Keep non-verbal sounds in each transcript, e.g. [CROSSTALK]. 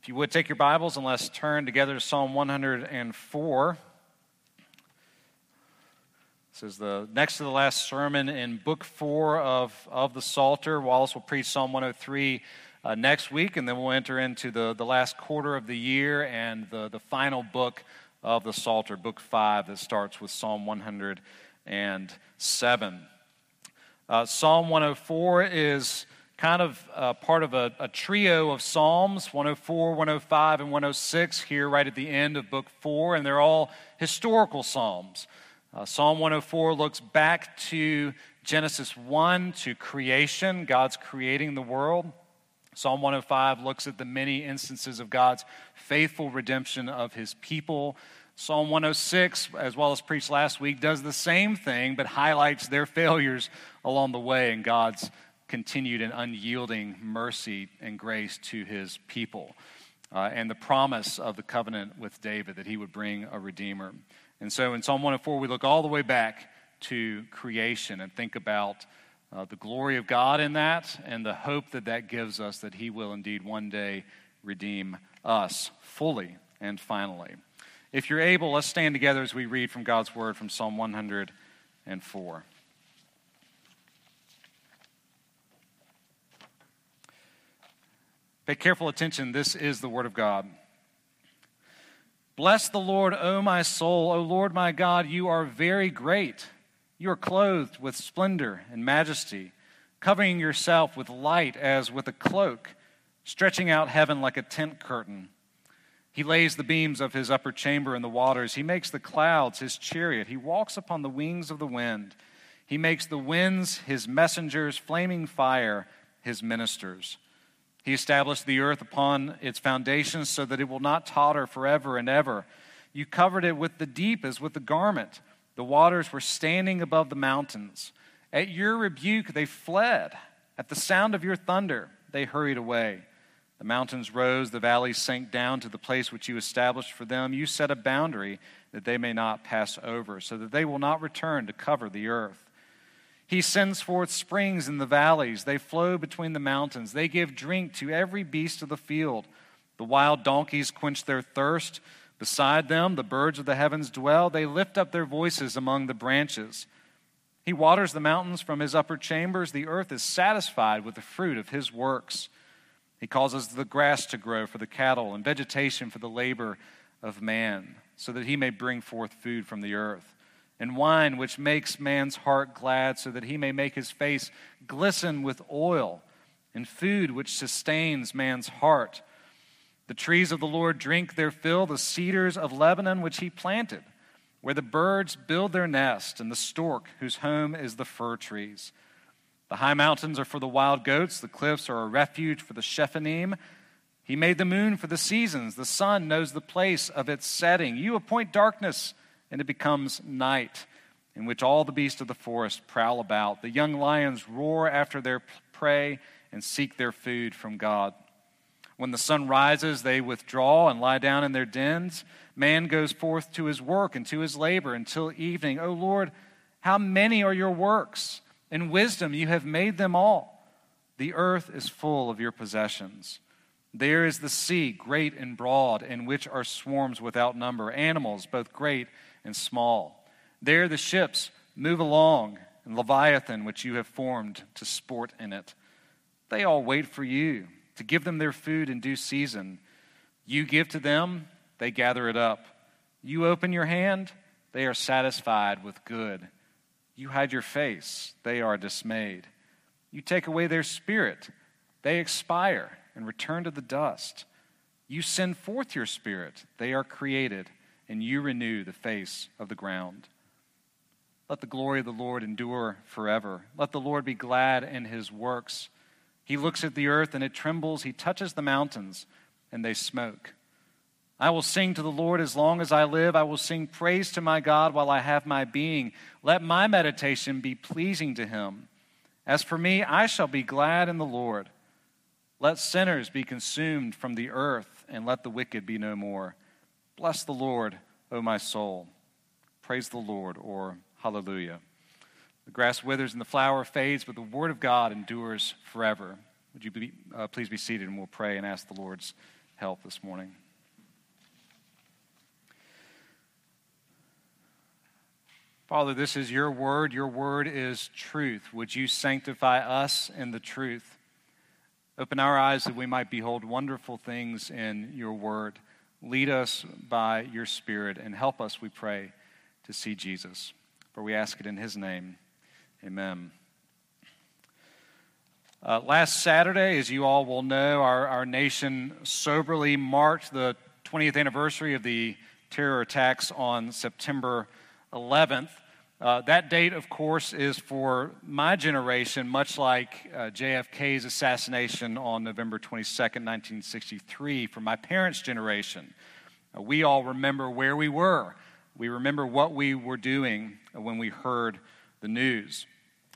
If you would take your Bibles and let's turn together to Psalm 104. This is the next to the last sermon in book four of, of the Psalter. Wallace will preach Psalm 103 uh, next week, and then we'll enter into the, the last quarter of the year and the, the final book of the Psalter, book five, that starts with Psalm 107. Uh, Psalm 104 is kind of uh, part of a, a, trio of Psalms 104, 105, and 106 here right at the end of book four, and they're all historical Psalms. Uh, Psalm 104 looks back to Genesis 1, to creation, God's creating the world. Psalm 105 looks at the many instances of God's faithful redemption of his people. Psalm 106, as Wallace preached last week, does the same thing but highlights their failures along the way and God's continued and unyielding mercy and grace to his people. Uh, and the promise of the covenant with David that he would bring a redeemer. And so in Psalm 104, we look all the way back to creation and think about uh, the glory of God in that and the hope that that gives us that he will indeed one day redeem us fully and finally. If you're able, let's stand together as we read from God's word from Psalm 104. Pay careful attention. This is the Word of God. Bless the Lord, O my soul. O Lord my God, you are very great. You are clothed with splendor and majesty, covering yourself with light as with a cloak, stretching out heaven like a tent curtain. He lays the beams of his upper chamber in the waters. He makes the clouds his chariot. He walks upon the wings of the wind. He makes the winds his messengers, flaming fire his ministers. He established the earth upon its foundations so that it will not totter forever and ever. You covered it with the deep as with a garment. The waters were standing above the mountains. At your rebuke, they fled. At the sound of your thunder, they hurried away. The mountains rose, the valleys sank down to the place which you established for them. You set a boundary that they may not pass over, so that they will not return to cover the earth. He sends forth springs in the valleys. They flow between the mountains. They give drink to every beast of the field. The wild donkeys quench their thirst. Beside them, the birds of the heavens dwell. They lift up their voices among the branches. He waters the mountains from his upper chambers. The earth is satisfied with the fruit of his works. He causes the grass to grow for the cattle and vegetation for the labor of man, so that he may bring forth food from the earth and wine which makes man's heart glad, so that he may make his face glisten with oil, and food which sustains man's heart. The trees of the Lord drink their fill, the cedars of Lebanon which he planted, where the birds build their nest, and the stork whose home is the fir trees. The high mountains are for the wild goats, the cliffs are a refuge for the Shephanim. He made the moon for the seasons, the sun knows the place of its setting. You appoint darkness and it becomes night, in which all the beasts of the forest prowl about. The young lions roar after their prey and seek their food from God. When the sun rises, they withdraw and lie down in their dens. Man goes forth to his work and to his labor until evening. O Lord, how many are your works? In wisdom you have made them all. The earth is full of your possessions. There is the sea, great and broad, in which are swarms without number, animals, both great and small. There the ships move along, and Leviathan, which you have formed to sport in it. They all wait for you to give them their food in due season. You give to them, they gather it up. You open your hand, they are satisfied with good. You hide your face, they are dismayed. You take away their spirit, they expire and return to the dust. You send forth your spirit, they are created and you renew the face of the ground. Let the glory of the Lord endure forever. Let the Lord be glad in his works. He looks at the earth and it trembles. He touches the mountains and they smoke. I will sing to the Lord as long as I live. I will sing praise to my God while I have my being. Let my meditation be pleasing to him. As for me, I shall be glad in the Lord. Let sinners be consumed from the earth, and let the wicked be no more. Bless the Lord, O my soul. Praise the Lord, or hallelujah. The grass withers and the flower fades, but the word of God endures forever. Would you be, uh, please be seated and we'll pray and ask the Lord's help this morning. Father, this is your word. Your word is truth. Would you sanctify us in the truth? Open our eyes that we might behold wonderful things in your word. Lead us by your Spirit and help us, we pray, to see Jesus. For we ask it in his name. Amen. Uh, last Saturday, as you all will know, our, our nation soberly marked the 20th anniversary of the terror attacks on September 11th. Uh, that date, of course, is for my generation, much like uh, JFK's assassination on November 22nd, 1963, for my parents' generation. Uh, we all remember where we were. We remember what we were doing when we heard the news.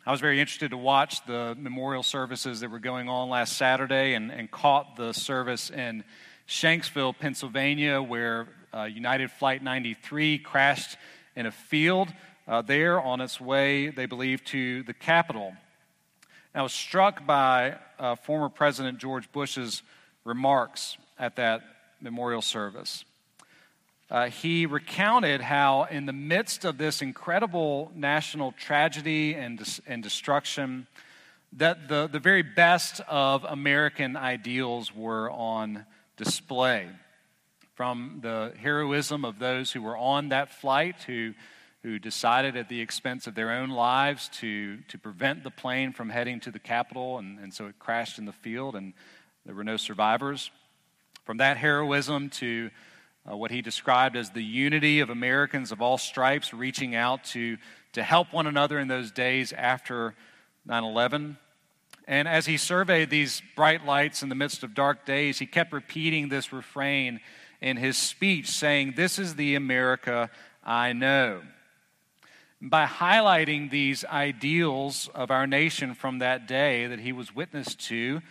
I was very interested to watch the memorial services that were going on last Saturday and, and caught the service in Shanksville, Pennsylvania, where uh, United Flight 93 crashed in a field uh, there on its way, they believe, to the Capitol. I was struck by uh, former President George Bush's remarks at that memorial service. Uh, he recounted how, in the midst of this incredible national tragedy and, and destruction, that the, the very best of American ideals were on display. From the heroism of those who were on that flight, who who decided at the expense of their own lives to, to prevent the plane from heading to the Capitol, and, and so it crashed in the field, and there were no survivors. From that heroism to uh, what he described as the unity of Americans of all stripes reaching out to, to help one another in those days after 9 11. And as he surveyed these bright lights in the midst of dark days, he kept repeating this refrain in his speech, saying, This is the America I know by highlighting these ideals of our nation from that day that he was witness to,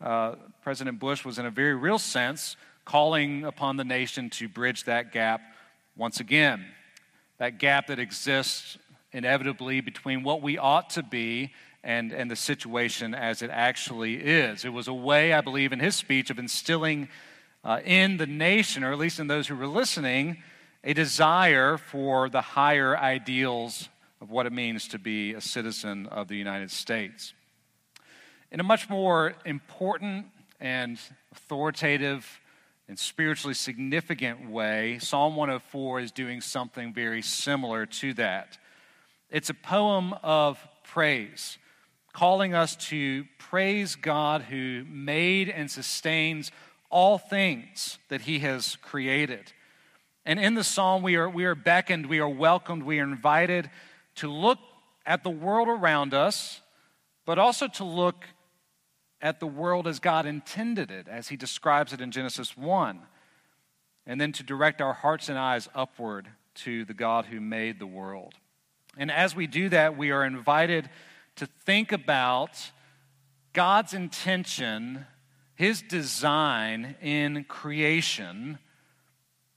uh, President Bush was, in a very real sense, calling upon the nation to bridge that gap once again. That gap that exists inevitably between what we ought to be and, and the situation as it actually is. It was a way, I believe, in his speech of instilling uh, in the nation, or at least in those who were listening, a desire for the higher ideals of what it means to be a citizen of the United States. In a much more important and authoritative and spiritually significant way, Psalm 104 is doing something very similar to that. It's a poem of praise, calling us to praise God who made and sustains all things that He has created. And in the psalm, we are, we are beckoned, we are welcomed, we are invited to look at the world around us, but also to look at the world as God intended it, as He describes it in Genesis 1. And then to direct our hearts and eyes upward to the God who made the world. And as we do that, we are invited to think about God's intention, His design in creation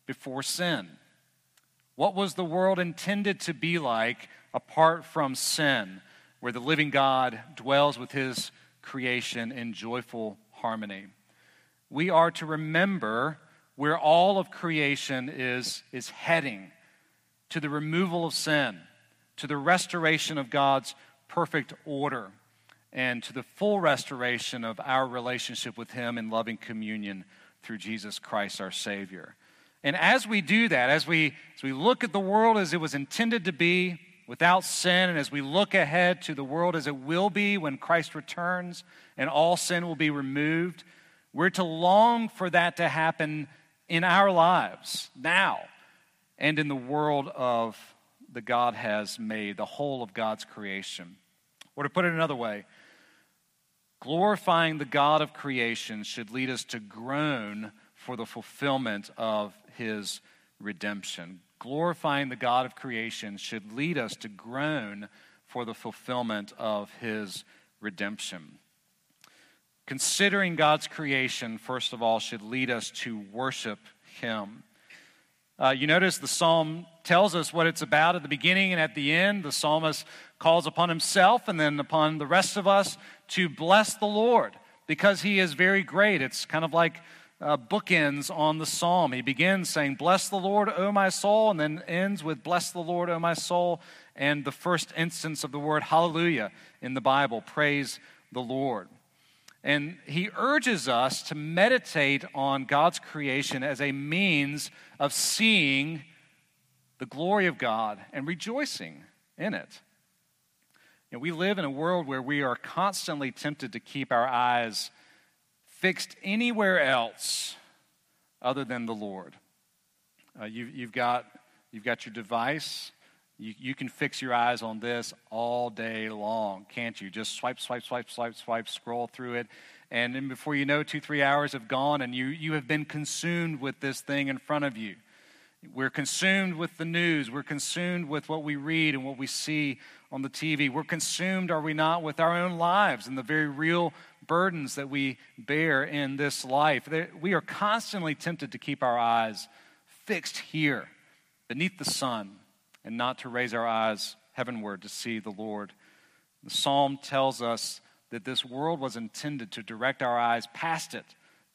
before sin. What was the world intended to be like apart from sin, where the living God dwells with his creation in joyful harmony? We are to remember where all of creation is, is heading to the removal of sin, to the restoration of God's perfect order, and to the full restoration of our relationship with Him in loving communion through Jesus Christ our Savior. And as we do that, as we, as we look at the world as it was intended to be, without sin, and as we look ahead to the world as it will be when Christ returns and all sin will be removed, we're to long for that to happen in our lives now and in the world of the God has made, the whole of God's creation. Or to put it another way, glorifying the God of creation should lead us to groan for the fulfillment of his redemption. Glorifying the God of creation should lead us to groan for the fulfillment of his redemption. Considering God's creation, first of all, should lead us to worship him. Uh, you notice the psalm tells us what it's about at the beginning and at the end. The psalmist calls upon himself and then upon the rest of us to bless the Lord because he is very great. It's kind of like uh, bookends on the psalm. He begins saying, Bless the Lord, O my soul, and then ends with, Bless the Lord, O my soul, and the first instance of the word hallelujah in the Bible, praise the Lord. And he urges us to meditate on God's creation as a means of seeing the glory of God and rejoicing in it. You know, we live in a world where we are constantly tempted to keep our eyes fixed anywhere else other than the Lord. Uh, you, you've, got, you've got your device. You, you can fix your eyes on this all day long, can't you? Just swipe, swipe, swipe, swipe, swipe, scroll through it. And then before you know, two, three hours have gone, and you, you have been consumed with this thing in front of you. We're consumed with the news. We're consumed with what we read and what we see on the TV. We're consumed, are we not, with our own lives and the very real burdens that we bear in this life. We are constantly tempted to keep our eyes fixed here, beneath the sun, and not to raise our eyes heavenward to see the Lord. The psalm tells us that this world was intended to direct our eyes past it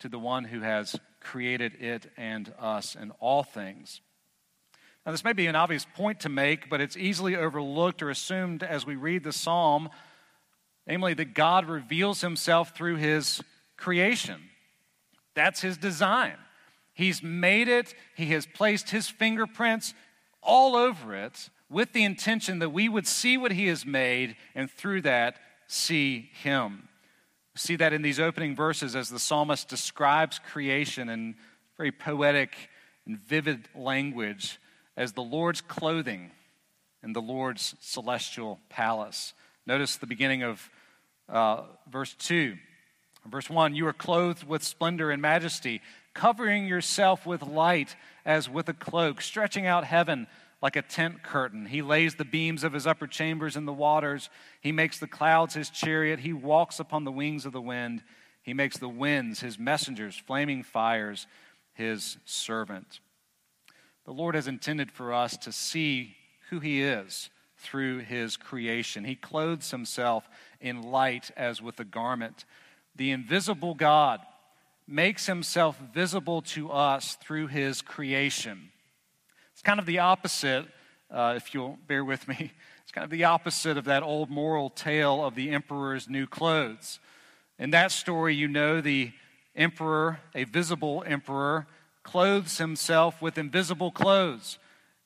to the one who has created it and us and all things. Now, this may be an obvious point to make, but it's easily overlooked or assumed as we read the psalm, namely that God reveals himself through his creation. That's his design. He's made it, he has placed his fingerprints all over it with the intention that we would see what he has made and through that see him. See that in these opening verses as the psalmist describes creation in very poetic and vivid language as the Lord's clothing and the Lord's celestial palace. Notice the beginning of uh, verse 2. Verse 1 You are clothed with splendor and majesty, covering yourself with light as with a cloak, stretching out heaven like a tent curtain. He lays the beams of his upper chambers in the waters. He makes the clouds his chariot. He walks upon the wings of the wind. He makes the winds his messengers, flaming fires his servant. The Lord has intended for us to see who he is through his creation. He clothes himself in light as with a garment. The invisible God makes himself visible to us through his creation. It's kind of the opposite, uh, if you'll bear with me. [LAUGHS] It's kind of the opposite of that old moral tale of the emperor's new clothes. In that story, you know the emperor, a visible emperor, clothes himself with invisible clothes,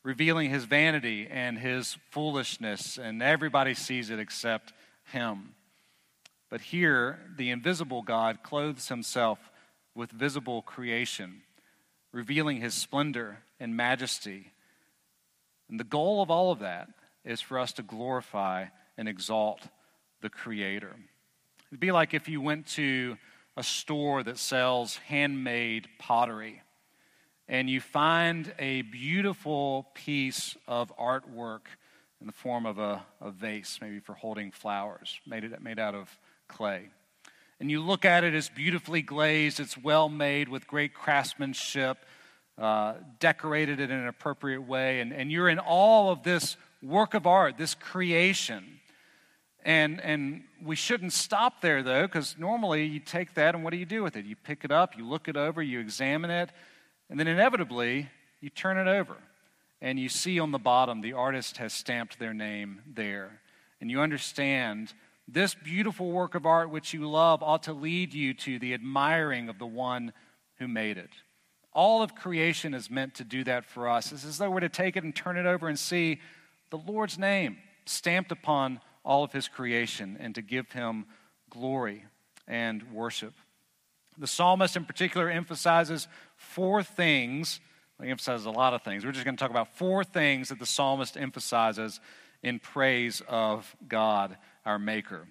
revealing his vanity and his foolishness, and everybody sees it except him. But here, the invisible God clothes himself with visible creation, revealing his splendor and majesty. And the goal of all of that is for us to glorify and exalt the Creator. It'd be like if you went to a store that sells handmade pottery and you find a beautiful piece of artwork in the form of a, a vase, maybe for holding flowers, made, it, made out of clay. And you look at it, it's beautifully glazed, it's well made with great craftsmanship uh, decorated in an appropriate way, and, and you're in all of this work of art, this creation. And, and we shouldn't stop there, though, because normally you take that and what do you do with it? You pick it up, you look it over, you examine it, and then inevitably you turn it over. And you see on the bottom the artist has stamped their name there. And you understand this beautiful work of art which you love ought to lead you to the admiring of the one who made it. All of creation is meant to do that for us. It's as though we're to take it and turn it over and see the Lord's name stamped upon all of his creation and to give him glory and worship. The psalmist, in particular, emphasizes four things. He emphasizes a lot of things. We're just going to talk about four things that the psalmist emphasizes in praise of God, our Maker.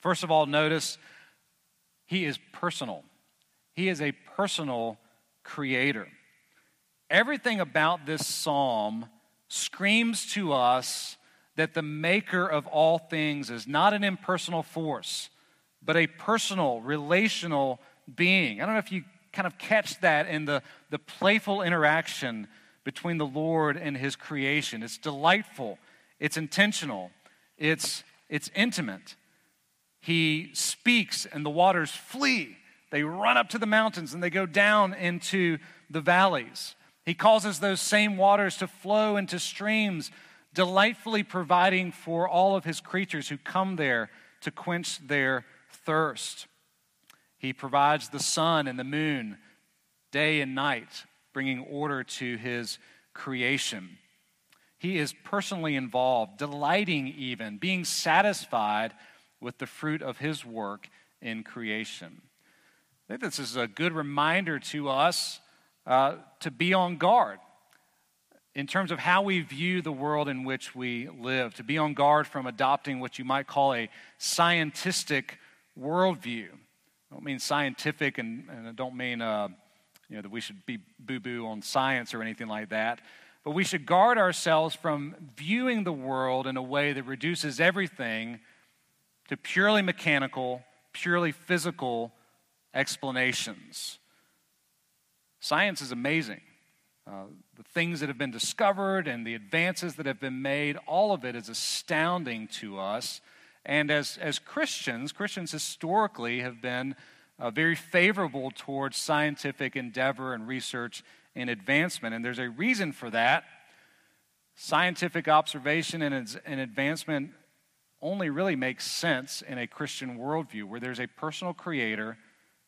First of all, notice he is personal. He is a personal creator. Everything about this psalm screams to us that the maker of all things is not an impersonal force, but a personal, relational being. I don't know if you kind of catch that in the, the playful interaction between the Lord and his creation. It's delightful, it's intentional, it's, it's intimate. He speaks and the waters flee. they run up to the mountains and they go down into the valleys. He causes those same waters to flow into streams, delightfully providing for all of his creatures who come there to quench their thirst. He provides the sun and the moon day and night, bringing order to his creation. He is personally involved, delighting even, being satisfied with the fruit of his work in creation. I think this is a good reminder to us uh, to be on guard in terms of how we view the world in which we live, to be on guard from adopting what you might call a scientific worldview. I don't mean scientific, and, and I don't mean uh, you know, that we should be boo boo on science or anything like that. But we should guard ourselves from viewing the world in a way that reduces everything to purely mechanical, purely physical explanations. Science is amazing. Uh, the things that have been discovered and the advances that have been made, all of it is astounding to us. And as, as Christians, Christians historically have been uh, very favorable towards scientific endeavor and research and advancement. And there's a reason for that. Scientific observation and, and advancement only really makes sense in a Christian worldview where there's a personal creator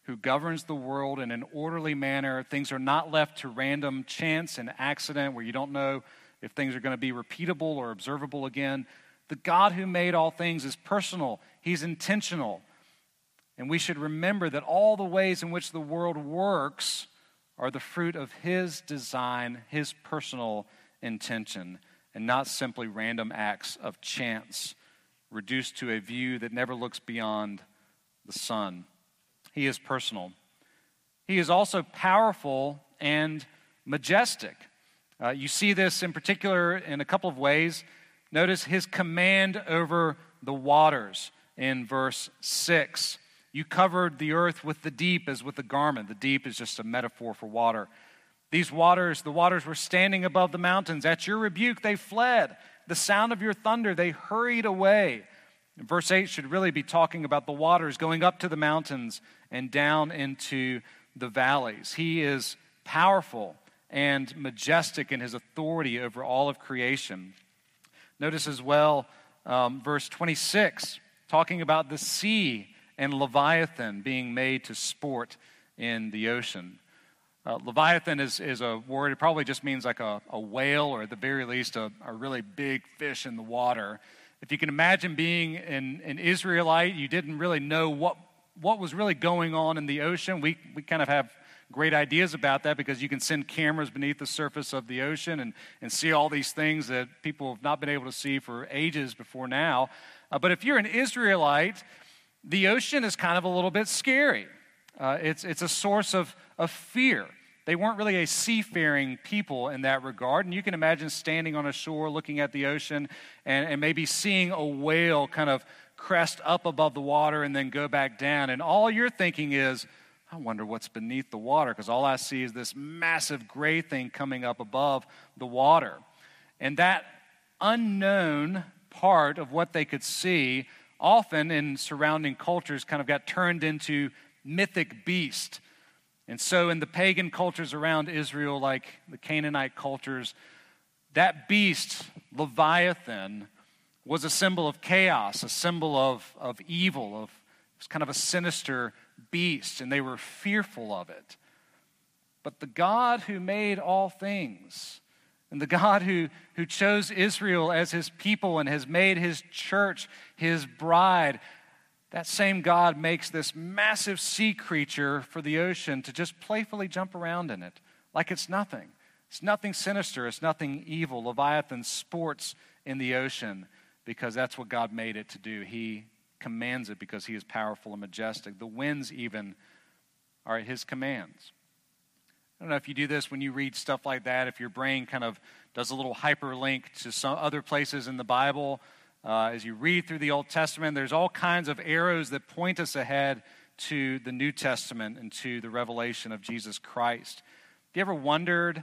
who governs the world in an orderly manner. Things are not left to random chance and accident where you don't know if things are going to be repeatable or observable again. The God who made all things is personal, He's intentional. And we should remember that all the ways in which the world works are the fruit of His design, His personal intention, and not simply random acts of chance, reduced to a view that never looks beyond the sun. He is personal. He is also powerful and majestic. Uh, you see this in particular in a couple of ways. Notice his command over the waters in verse 6. You covered the earth with the deep as with a garment. The deep is just a metaphor for water. These waters, the waters were standing above the mountains. At your rebuke, they fled. The sound of your thunder, they hurried away. Verse 8 should really be talking about the waters going up to the mountains and down into the valleys. He is powerful and majestic in his authority over all of creation. Notice as well um, verse 26, talking about the sea and Leviathan being made to sport in the ocean. Uh, Leviathan is, is a word, it probably just means like a, a whale or at the very least a, a really big fish in the water. If you can imagine being an, an Israelite, you didn't really know what, what was really going on in the ocean. We, we kind of have great ideas about that because you can send cameras beneath the surface of the ocean and, and see all these things that people have not been able to see for ages before now. Uh, but if you're an Israelite, the ocean is kind of a little bit scary. Uh, it's, it's a source of, of fear. They weren't really a seafaring people in that regard. And you can imagine standing on a shore looking at the ocean and, and maybe seeing a whale kind of crest up above the water and then go back down. And all you're thinking is, I wonder what's beneath the water because all I see is this massive gray thing coming up above the water. And that unknown part of what they could see, often in surrounding cultures, kind of got turned into mythic beast and so, in the pagan cultures around Israel, like the Canaanite cultures, that beast, Leviathan, was a symbol of chaos, a symbol of, of evil, of kind of a sinister beast, and they were fearful of it. But the God who made all things, and the God who, who chose Israel as his people and has made his church his bride, that same God makes this massive sea creature for the ocean to just playfully jump around in it like it's nothing. It's nothing sinister, it's nothing evil. Leviathan sports in the ocean because that's what God made it to do. He commands it because he is powerful and majestic. The winds, even, are at his commands. I don't know if you do this when you read stuff like that, if your brain kind of does a little hyperlink to some other places in the Bible uh, as you read through the Old Testament, there's all kinds of arrows that point us ahead to the New Testament and to the revelation of Jesus Christ. Have you ever wondered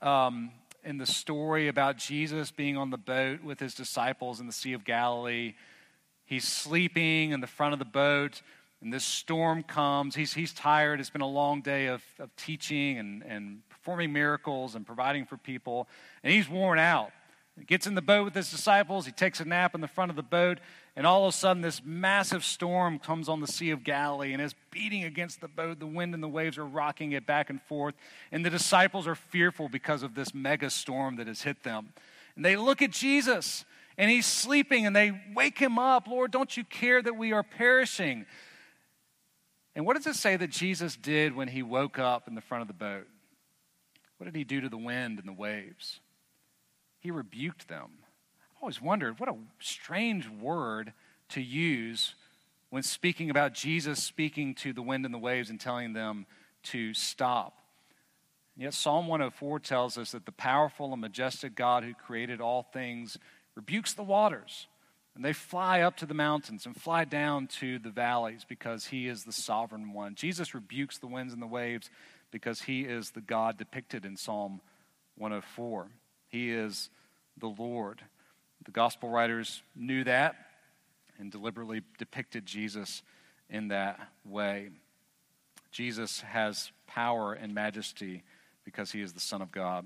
um, in the story about Jesus being on the boat with his disciples in the Sea of Galilee? He's sleeping in the front of the boat. And this storm comes. He's, he's tired. It's been a long day of, of teaching and, and performing miracles and providing for people. And he's worn out. He gets in the boat with his disciples. He takes a nap in the front of the boat. And all of a sudden, this massive storm comes on the Sea of Galilee and is beating against the boat. The wind and the waves are rocking it back and forth. And the disciples are fearful because of this mega storm that has hit them. And they look at Jesus, and he's sleeping, and they wake him up. Lord, don't you care that we are perishing? And what does it say that Jesus did when he woke up in the front of the boat? What did he do to the wind and the waves? He rebuked them. I've always wondered what a strange word to use when speaking about Jesus speaking to the wind and the waves and telling them to stop. And yet, Psalm 104 tells us that the powerful and majestic God who created all things rebukes the waters. And they fly up to the mountains and fly down to the valleys because he is the sovereign one. Jesus rebukes the winds and the waves because he is the God depicted in Psalm 104. He is the Lord. The gospel writers knew that and deliberately depicted Jesus in that way. Jesus has power and majesty because he is the Son of God.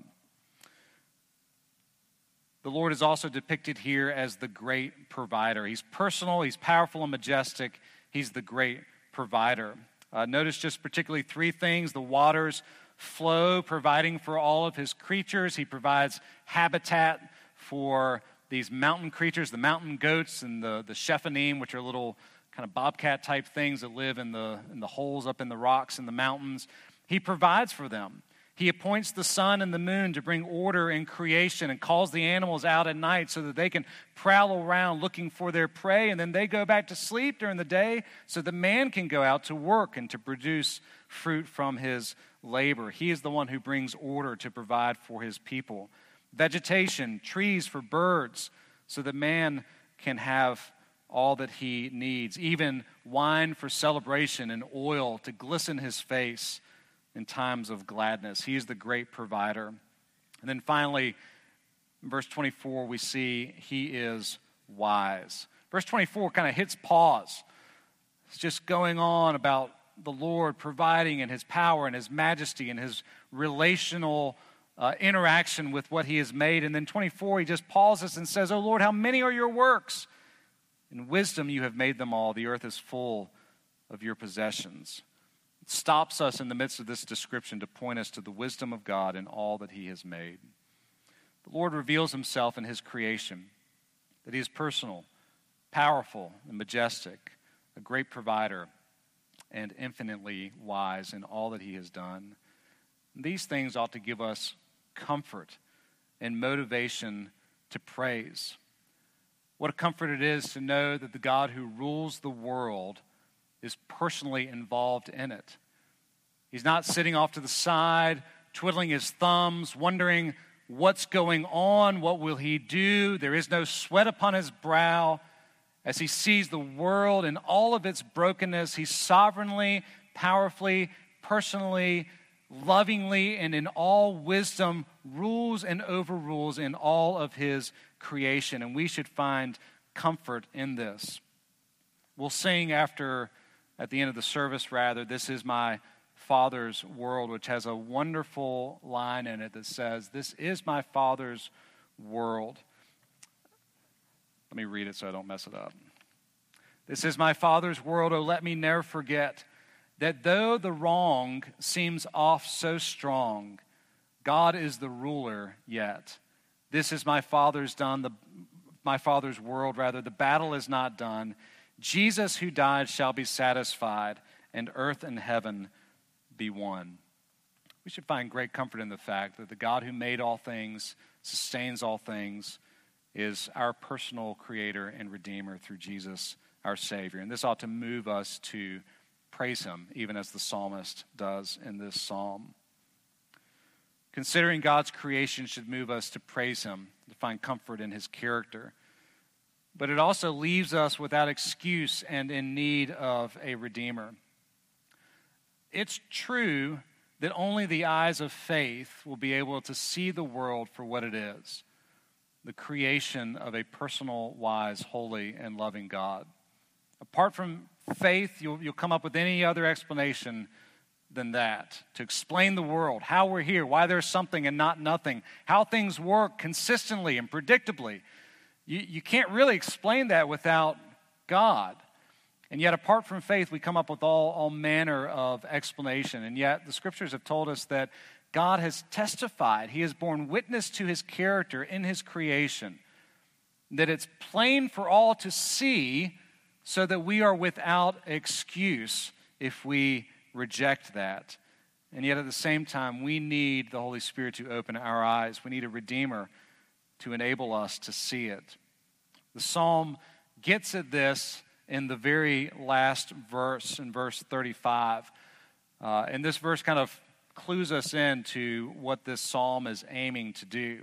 The Lord is also depicted here as the great provider. He's personal, he's powerful and majestic, he's the great provider. Uh, notice just particularly three things the waters flow, providing for all of his creatures. He provides habitat for these mountain creatures, the mountain goats and the, the Shephanim, which are little kind of bobcat type things that live in the, in the holes up in the rocks in the mountains. He provides for them. He appoints the sun and the moon to bring order in creation and calls the animals out at night so that they can prowl around looking for their prey. And then they go back to sleep during the day so the man can go out to work and to produce fruit from his labor. He is the one who brings order to provide for his people. Vegetation, trees for birds, so that man can have all that he needs, even wine for celebration and oil to glisten his face in times of gladness. He is the great provider. And then finally, verse 24, we see he is wise. Verse 24 kind of hits pause. It's just going on about the Lord providing and his power and his majesty and his relational uh, interaction with what he has made. And then 24, he just pauses and says, Oh Lord, how many are your works? In wisdom you have made them all. The earth is full of your possessions stops us in the midst of this description to point us to the wisdom of God in all that He has made. The Lord reveals Himself in His creation, that He is personal, powerful, and majestic, a great provider, and infinitely wise in all that He has done. These things ought to give us comfort and motivation to praise. What a comfort it is to know that the God who rules the world is personally involved in it. He's not sitting off to the side, twiddling his thumbs, wondering what's going on, what will he do? There is no sweat upon his brow. As he sees the world in all of its brokenness, he sovereignly, powerfully, personally, lovingly, and in all wisdom rules and overrules in all of his creation. And we should find comfort in this. We'll sing after at the end of the service, rather, this is my Father's world, which has a wonderful line in it that says, This is my Father's world. Let me read it so I don't mess it up. This is my Father's world, oh, let me never forget that though the wrong seems off so strong, God is the ruler yet. This is my Father's done, the, my Father's world, rather. The battle is not done. Jesus who died shall be satisfied, and earth and heaven be one. We should find great comfort in the fact that the God who made all things, sustains all things, is our personal creator and redeemer through Jesus, our Savior. And this ought to move us to praise him, even as the psalmist does in this psalm. Considering God's creation should move us to praise him, to find comfort in his character but it also leaves us without excuse and in need of a Redeemer. It's true that only the eyes of faith will be able to see the world for what it is the creation of a personal, wise, holy, and loving God. Apart from faith, you'll, you'll come up with any other explanation than that to explain the world, how we're here, why there's something and not nothing, how things work consistently and predictably. You, you can't really explain that without God. And yet, apart from faith, we come up with all, all manner of explanation. And yet, the scriptures have told us that God has testified, He has borne witness to His character in His creation, that it's plain for all to see so that we are without excuse if we reject that. And yet, at the same time, we need the Holy Spirit to open our eyes. We need a Redeemer to enable us to see it. The psalm gets at this in the very last verse, in verse 35. Uh, and this verse kind of clues us in to what this psalm is aiming to do.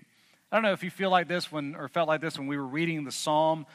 I don't know if you feel like this when, or felt like this when we were reading the psalm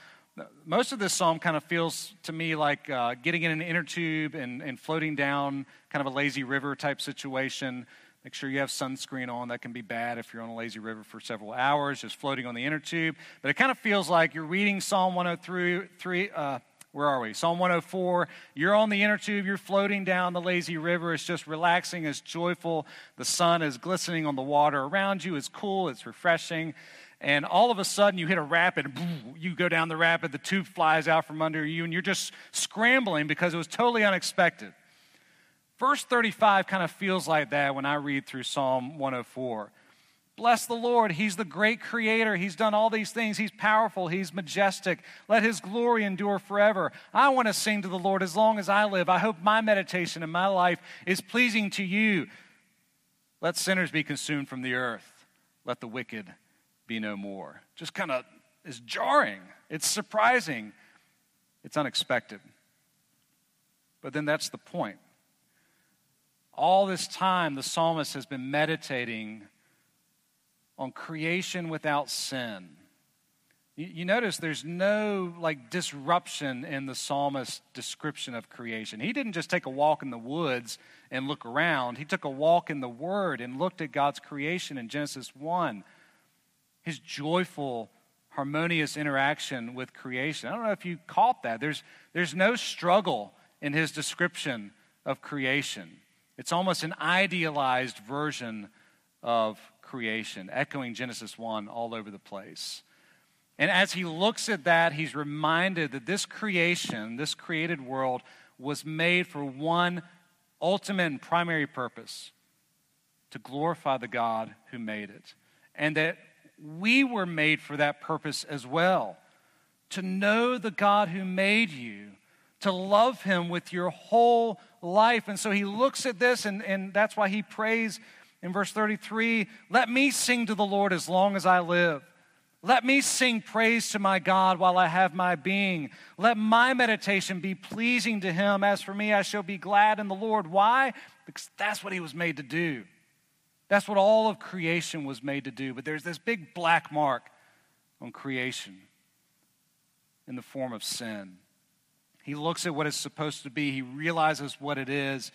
most of this psalm kind of feels to me like uh, getting in an inner tube and, and floating down kind of a lazy river type situation. Make sure you have sunscreen on. That can be bad if you're on a lazy river for several hours, just floating on the inner tube. But it kind of feels like you're reading Psalm 103. Uh, where are we? Psalm 104. You're on the inner tube. You're floating down the lazy river. It's just relaxing. It's joyful. The sun is glistening on the water around you. It's cool. It's refreshing and all of a sudden you hit a rapid, you go down the rapid, the tube flies out from under you, and you're just scrambling because it was totally unexpected. Verse 35 kind of feels like that when I read through Psalm 104. Bless the Lord. He's the great creator. He's done all these things. He's powerful. He's majestic. Let his glory endure forever. I want to sing to the Lord as long as I live. I hope my meditation in my life is pleasing to you. Let sinners be consumed from the earth. Let the wicked be no more. Just kind of is jarring. It's surprising. It's unexpected. But then that's the point. All this time, the psalmist has been meditating on creation without sin. You, notice there's no like disruption in the psalmist's description of creation. He didn't just take a walk in the woods and look around. He took a walk in the Word and looked at God's creation in Genesis 1 his joyful, harmonious interaction with creation. I don't know if you caught that. There's, there's no struggle in his description of creation. It's almost an idealized version of creation, echoing Genesis 1 all over the place. And as he looks at that, he's reminded that this creation, this created world, was made for one ultimate and primary purpose to glorify the God who made it. And that we were made for that purpose as well to know the God who made you, to love him with your whole life. And so he looks at this, and, and that's why he prays in verse 33 Let me sing to the Lord as long as I live. Let me sing praise to my God while I have my being. Let my meditation be pleasing to him. As for me, I shall be glad in the Lord. Why? Because that's what he was made to do. That's what all of creation was made to do. But there's this big black mark on creation in the form of sin. He looks at what it's supposed to be, he realizes what it is,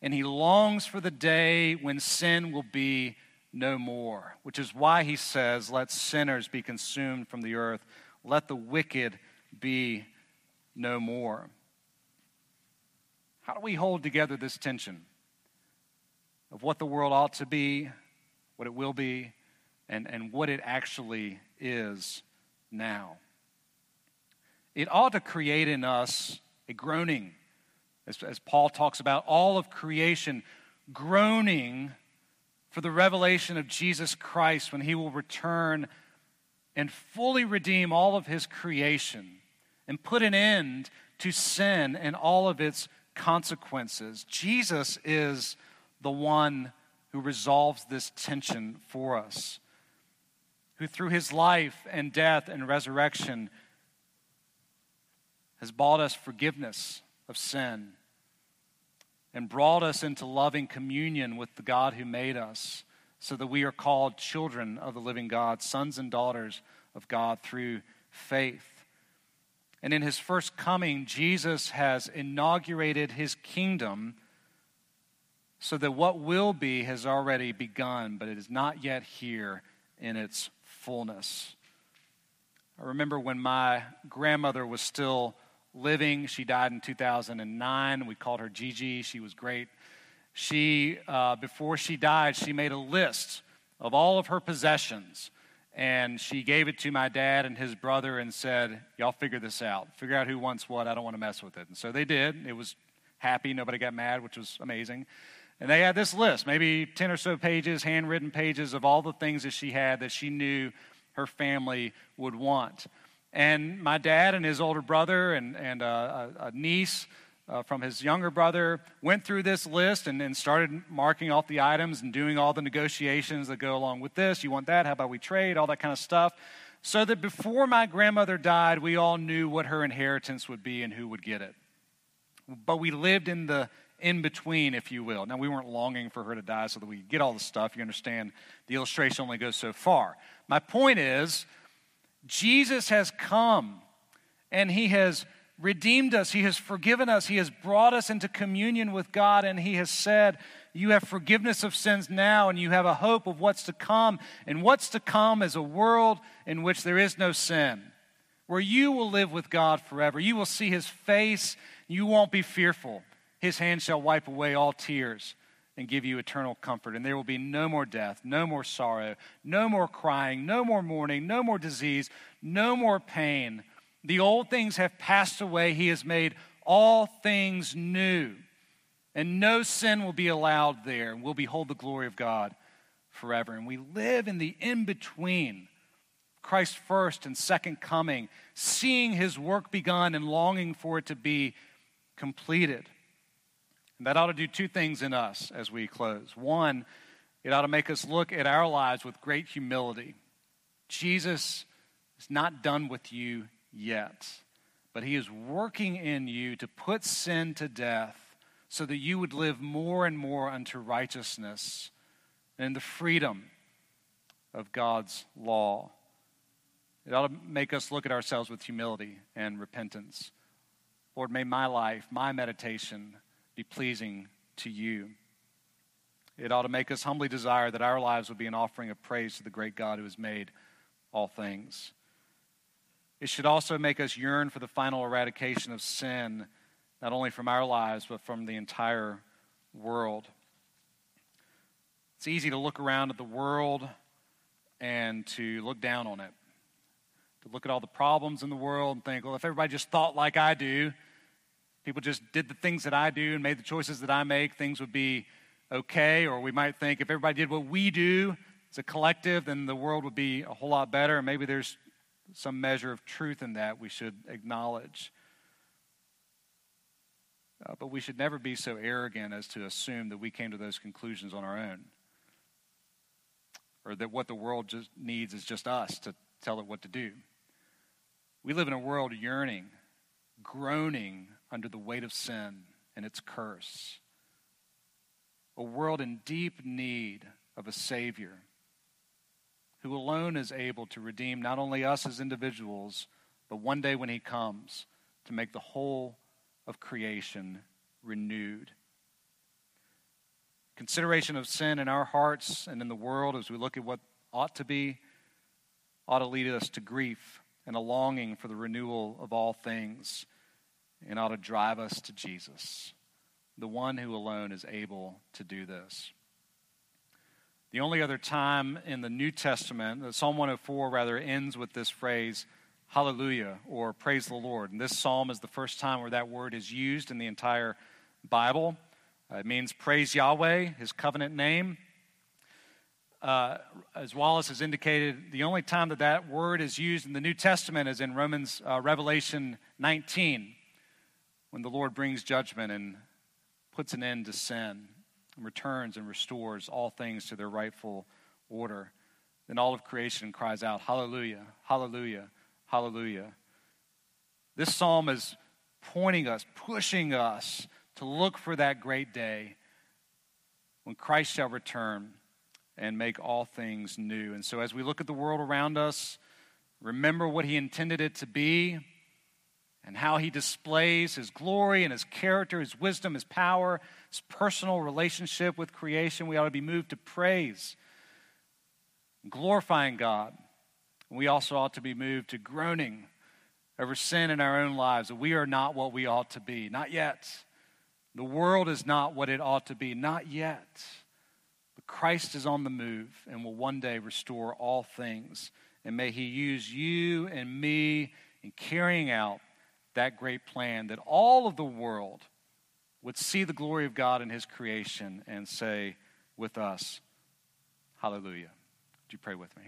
and he longs for the day when sin will be no more, which is why he says, Let sinners be consumed from the earth, let the wicked be no more. How do we hold together this tension? of what the world ought to be, what it will be, and, and what it actually is now. It ought to create in us a groaning, as, as Paul talks about all of creation groaning for the revelation of Jesus Christ when he will return and fully redeem all of his creation and put an end to sin and all of its consequences. Jesus is the one who resolves this tension for us, who through his life and death and resurrection has bought us forgiveness of sin and brought us into loving communion with the God who made us, so that we are called children of the living God, sons and daughters of God through faith. And in his first coming, Jesus has inaugurated his kingdom so that what will be has already begun, but it is not yet here in its fullness. I remember when my grandmother was still living. She died in 2009. We called her Gigi. She was great. She, uh, before she died, she made a list of all of her possessions and she gave it to my dad and his brother and said, Y'all figure this out. Figure out who wants what. I don't want to mess with it. And so they did. It was happy. Nobody got mad, which was amazing. And they had this list, maybe 10 or so pages, handwritten pages of all the things that she had that she knew her family would want. And my dad and his older brother and, and a, a niece uh, from his younger brother went through this list and, and started marking off the items and doing all the negotiations that go along with this. You want that? How about we trade? All that kind of stuff. So that before my grandmother died, we all knew what her inheritance would be and who would get it. But we lived in the in between, if you will. Now, we weren't longing for her to die so that we could get all the stuff. You understand the illustration only goes so far. My point is, Jesus has come and he has redeemed us. He has forgiven us. He has brought us into communion with God, and He has said, You have forgiveness of sins now, and you have a hope of what's to come. And what's to come is a world in which there is no sin, where you will live with God forever. You will see His face. You won't be fearful. His hand shall wipe away all tears and give you eternal comfort. And there will be no more death, no more sorrow, no more crying, no more mourning, no more disease, no more pain the old things have passed away. He has made all things new. And no sin will be allowed there. We'll behold the glory of God forever. And we live in the in between Christ's first and second coming, seeing his work begun and longing for it to be completed. And that ought to do two things in us as we close. One, it ought to make us look at our lives with great humility. Jesus is not done with you yet, but He is working in you to put sin to death so that you would live more and more unto righteousness and the freedom of God's law. It ought to make us look at ourselves with humility and repentance. Lord, may my life, my meditation be pleasing to you. It ought to make us humbly desire that our lives would be an offering of praise to the great God who has made all things. It should also make us yearn for the final eradication of sin, not only from our lives, but from the entire world. It's easy to look around at the world and to look down on it, to look at all the problems in the world and think, well, if everybody just thought like I do, people just did the things that I do and made the choices that I make, things would be okay. Or we might think if everybody did what we do as a collective, then the world would be a whole lot better. And maybe there's some measure of truth in that we should acknowledge. Uh, but we should never be so arrogant as to assume that we came to those conclusions on our own. Or that what the world just needs is just us to tell it what to do. We live in a world yearning, groaning under the weight of sin and its curse. A world in deep need of a Savior who alone is able to redeem not only us as individuals, but one day when he comes to make the whole of creation renewed. Consideration of sin in our hearts and in the world as we look at what ought to be ought to lead us to grief and a longing for the renewal of all things and ought to drive us to Jesus, the one who alone is able to do this. The only other time in the New Testament, Psalm 104 rather ends with this phrase, hallelujah, or praise the Lord. And this psalm is the first time where that word is used in the entire Bible. Uh, it means praise Yahweh, his covenant name. Uh, as Wallace has indicated, the only time that that word is used in the New Testament is in Romans, uh, Revelation 19, when the Lord brings judgment and puts an end to sin and returns and restores all things to their rightful order. Then all of creation cries out, Hallelujah, Hallelujah, Hallelujah. This psalm is pointing us, pushing us to look for that great day when Christ shall return and make all things new. And so, as we look at the world around us, remember what He intended it to be and how he displays his glory and his character, his wisdom, his power, his personal relationship with creation. We ought to be moved to praise, glorifying God. We also ought to be moved to groaning over sin in our own lives, that we are not what we ought to be. Not yet. The world is not what it ought to be. Not yet. But Christ is on the move and will one day restore all things. And may he use you and me in carrying out that great plan that all of the world would see the glory of God in his creation and say with us, Hallelujah. Would you pray with me?